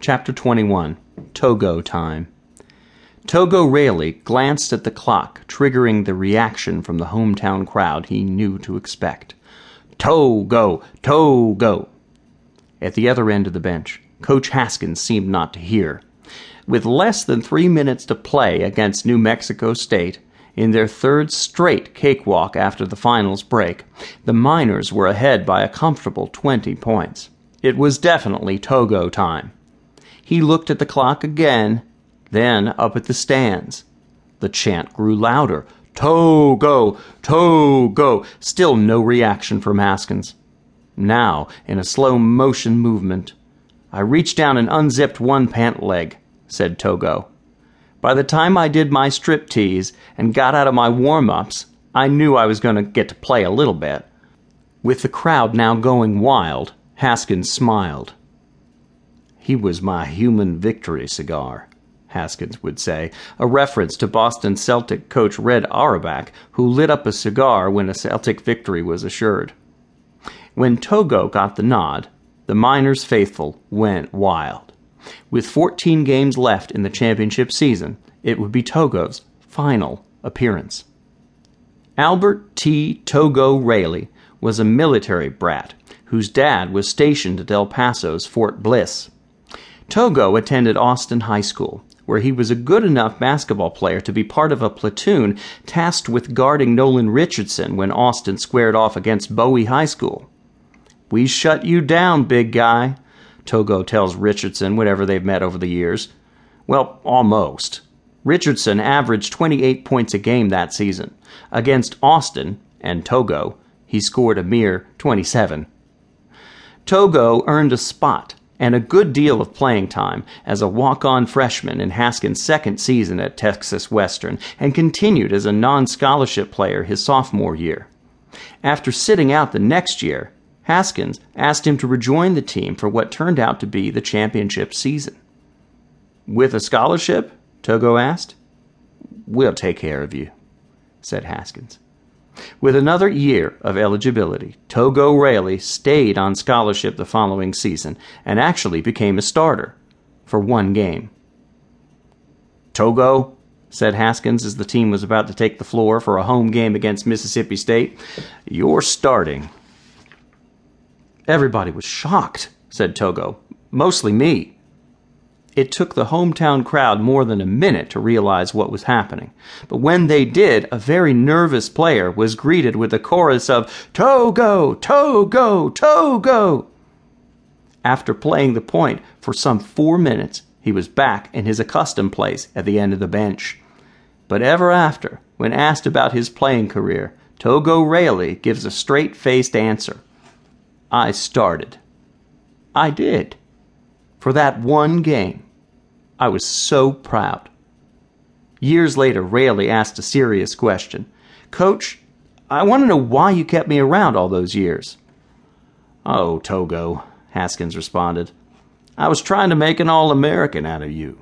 Chapter 21 Togo Time. Togo Railey glanced at the clock, triggering the reaction from the hometown crowd he knew to expect. Togo! Togo! At the other end of the bench, Coach Haskins seemed not to hear. With less than three minutes to play against New Mexico State, in their third straight cakewalk after the finals break, the Miners were ahead by a comfortable 20 points. It was definitely Togo time. He looked at the clock again, then up at the stands. The chant grew louder. Togo! Togo! Still no reaction from Haskins. Now, in a slow motion movement, I reached down and unzipped one pant leg, said Togo. By the time I did my strip tease and got out of my warm ups, I knew I was going to get to play a little bit. With the crowd now going wild, Haskins smiled. He was my human victory cigar, Haskins would say, a reference to Boston Celtic coach Red Auerbach, who lit up a cigar when a Celtic victory was assured. When Togo got the nod, the Miners faithful went wild. With 14 games left in the championship season, it would be Togo's final appearance. Albert T. Togo Railey was a military brat whose dad was stationed at El Paso's Fort Bliss. Togo attended Austin High School, where he was a good enough basketball player to be part of a platoon tasked with guarding Nolan Richardson when Austin squared off against Bowie High School. We shut you down, big guy, Togo tells Richardson whenever they've met over the years. Well, almost. Richardson averaged 28 points a game that season. Against Austin and Togo, he scored a mere 27. Togo earned a spot and a good deal of playing time as a walk on freshman in Haskins' second season at Texas Western and continued as a non scholarship player his sophomore year. After sitting out the next year, Haskins asked him to rejoin the team for what turned out to be the championship season. With a scholarship? Togo asked. We'll take care of you, said Haskins. With another year of eligibility, Togo Railey stayed on scholarship the following season and actually became a starter for one game. Togo, said Haskins as the team was about to take the floor for a home game against Mississippi State, you're starting. Everybody was shocked, said Togo. Mostly me. It took the hometown crowd more than a minute to realize what was happening. But when they did, a very nervous player was greeted with a chorus of Togo, Togo, Togo. After playing the point for some four minutes, he was back in his accustomed place at the end of the bench. But ever after, when asked about his playing career, Togo Railey gives a straight faced answer I started. I did. For that one game. I was so proud. Years later, Railey asked a serious question Coach, I want to know why you kept me around all those years. Oh, Togo, Haskins responded. I was trying to make an All American out of you.